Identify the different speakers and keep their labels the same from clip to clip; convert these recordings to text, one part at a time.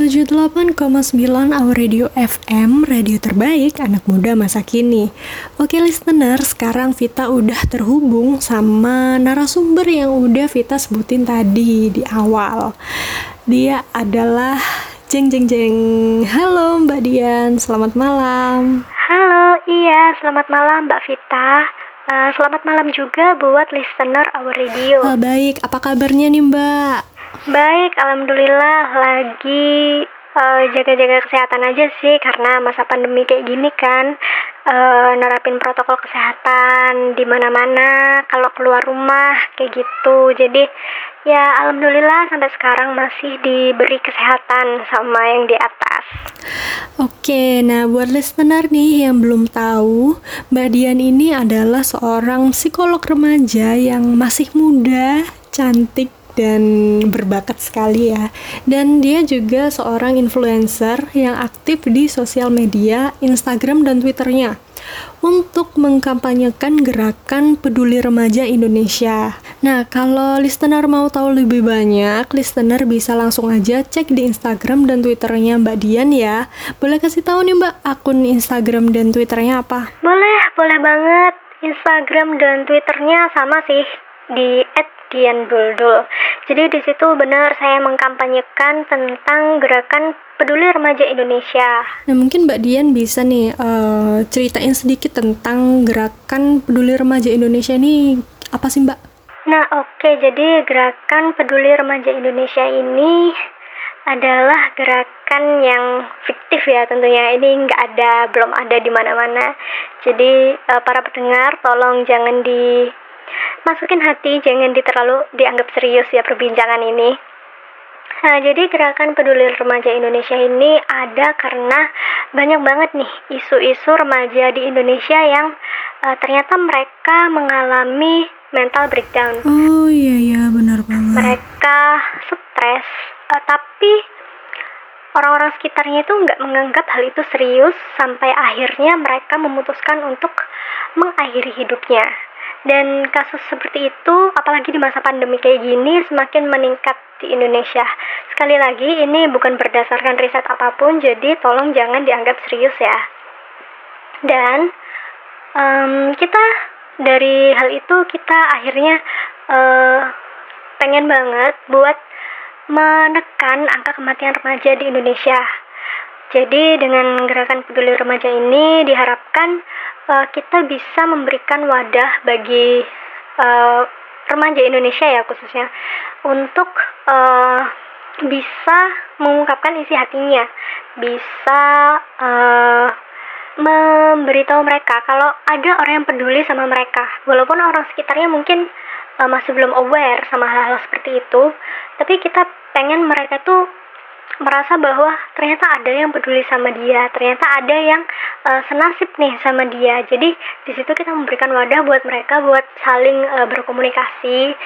Speaker 1: 78,9 Our Radio FM, radio terbaik anak muda masa kini. Oke listener, sekarang Vita udah terhubung sama narasumber yang udah Vita sebutin tadi di awal. Dia adalah Jeng Jeng Jeng. Halo Mbak Dian, selamat malam.
Speaker 2: Halo, iya, selamat malam Mbak Vita. Uh, selamat malam juga buat listener Our Radio.
Speaker 1: Oh, baik, apa kabarnya nih Mbak?
Speaker 2: Baik, alhamdulillah lagi uh, jaga-jaga kesehatan aja sih karena masa pandemi kayak gini kan uh, nerapin protokol kesehatan di mana-mana kalau keluar rumah kayak gitu. Jadi ya alhamdulillah sampai sekarang masih diberi kesehatan sama yang di atas.
Speaker 1: Oke, nah buat listener nih yang belum tahu, Mbak Dian ini adalah seorang psikolog remaja yang masih muda, cantik, dan berbakat sekali ya. Dan dia juga seorang influencer yang aktif di sosial media, Instagram dan Twitternya untuk mengkampanyekan gerakan peduli remaja Indonesia. Nah, kalau listener mau tahu lebih banyak, listener bisa langsung aja cek di Instagram dan Twitternya Mbak Dian ya. Boleh kasih tahu nih Mbak akun Instagram dan Twitternya apa?
Speaker 2: Boleh, boleh banget. Instagram dan Twitternya sama sih di @dianduldul. Jadi di situ benar saya mengkampanyekan tentang gerakan peduli remaja Indonesia.
Speaker 1: Nah mungkin Mbak Dian bisa nih uh, ceritain sedikit tentang gerakan peduli remaja Indonesia ini apa sih Mbak?
Speaker 2: Nah oke okay, jadi gerakan peduli remaja Indonesia ini adalah gerakan yang fiktif ya tentunya ini nggak ada belum ada di mana-mana jadi uh, para pendengar tolong jangan di masukin hati, jangan di terlalu dianggap serius ya perbincangan ini. Nah, jadi gerakan peduli remaja Indonesia ini ada karena banyak banget nih isu-isu remaja di Indonesia yang uh, ternyata mereka mengalami mental breakdown.
Speaker 1: Oh iya iya benar banget.
Speaker 2: Mereka stres, uh, tapi orang-orang sekitarnya itu nggak menganggap hal itu serius sampai akhirnya mereka memutuskan untuk mengakhiri hidupnya. Dan kasus seperti itu, apalagi di masa pandemi kayak gini, semakin meningkat di Indonesia. Sekali lagi, ini bukan berdasarkan riset apa pun, jadi tolong jangan dianggap serius ya. Dan um, kita dari hal itu kita akhirnya uh, pengen banget buat menekan angka kematian remaja di Indonesia. Jadi dengan gerakan peduli remaja ini diharapkan uh, kita bisa memberikan wadah bagi uh, remaja Indonesia ya khususnya untuk uh, bisa mengungkapkan isi hatinya, bisa uh, memberitahu mereka kalau ada orang yang peduli sama mereka, walaupun orang sekitarnya mungkin uh, masih belum aware sama hal-hal seperti itu, tapi kita pengen mereka tuh merasa bahwa ternyata ada yang peduli sama dia, ternyata ada yang uh, senasib nih sama dia. Jadi di situ kita memberikan wadah buat mereka buat saling uh, berkomunikasi,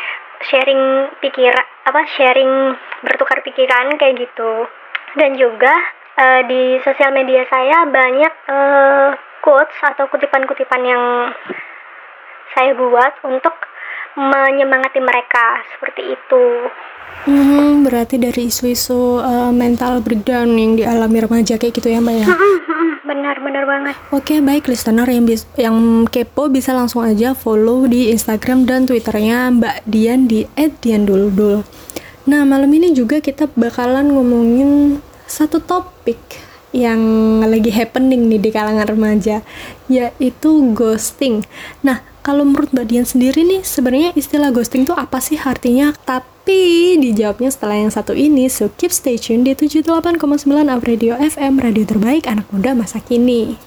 Speaker 2: sharing pikiran apa sharing bertukar pikiran kayak gitu. Dan juga uh, di sosial media saya banyak uh, quotes atau kutipan-kutipan yang saya buat untuk menyemangati mereka seperti itu.
Speaker 1: Hmm, berarti dari isu-isu uh, mental breakdown yang dialami remaja kayak gitu ya mbak ya?
Speaker 2: Benar, benar banget.
Speaker 1: Oke, baik listener yang bis yang kepo bisa langsung aja follow di Instagram dan Twitternya Mbak Dian di @dianduldul. Nah, malam ini juga kita bakalan ngomongin satu topik yang lagi happening nih di kalangan remaja, yaitu ghosting. Nah, kalau menurut Mbak Dian sendiri nih, sebenarnya istilah ghosting itu apa sih artinya? Tapi dijawabnya setelah yang satu ini, so keep stay tune di 78,9 Up Radio FM, radio terbaik anak muda masa kini.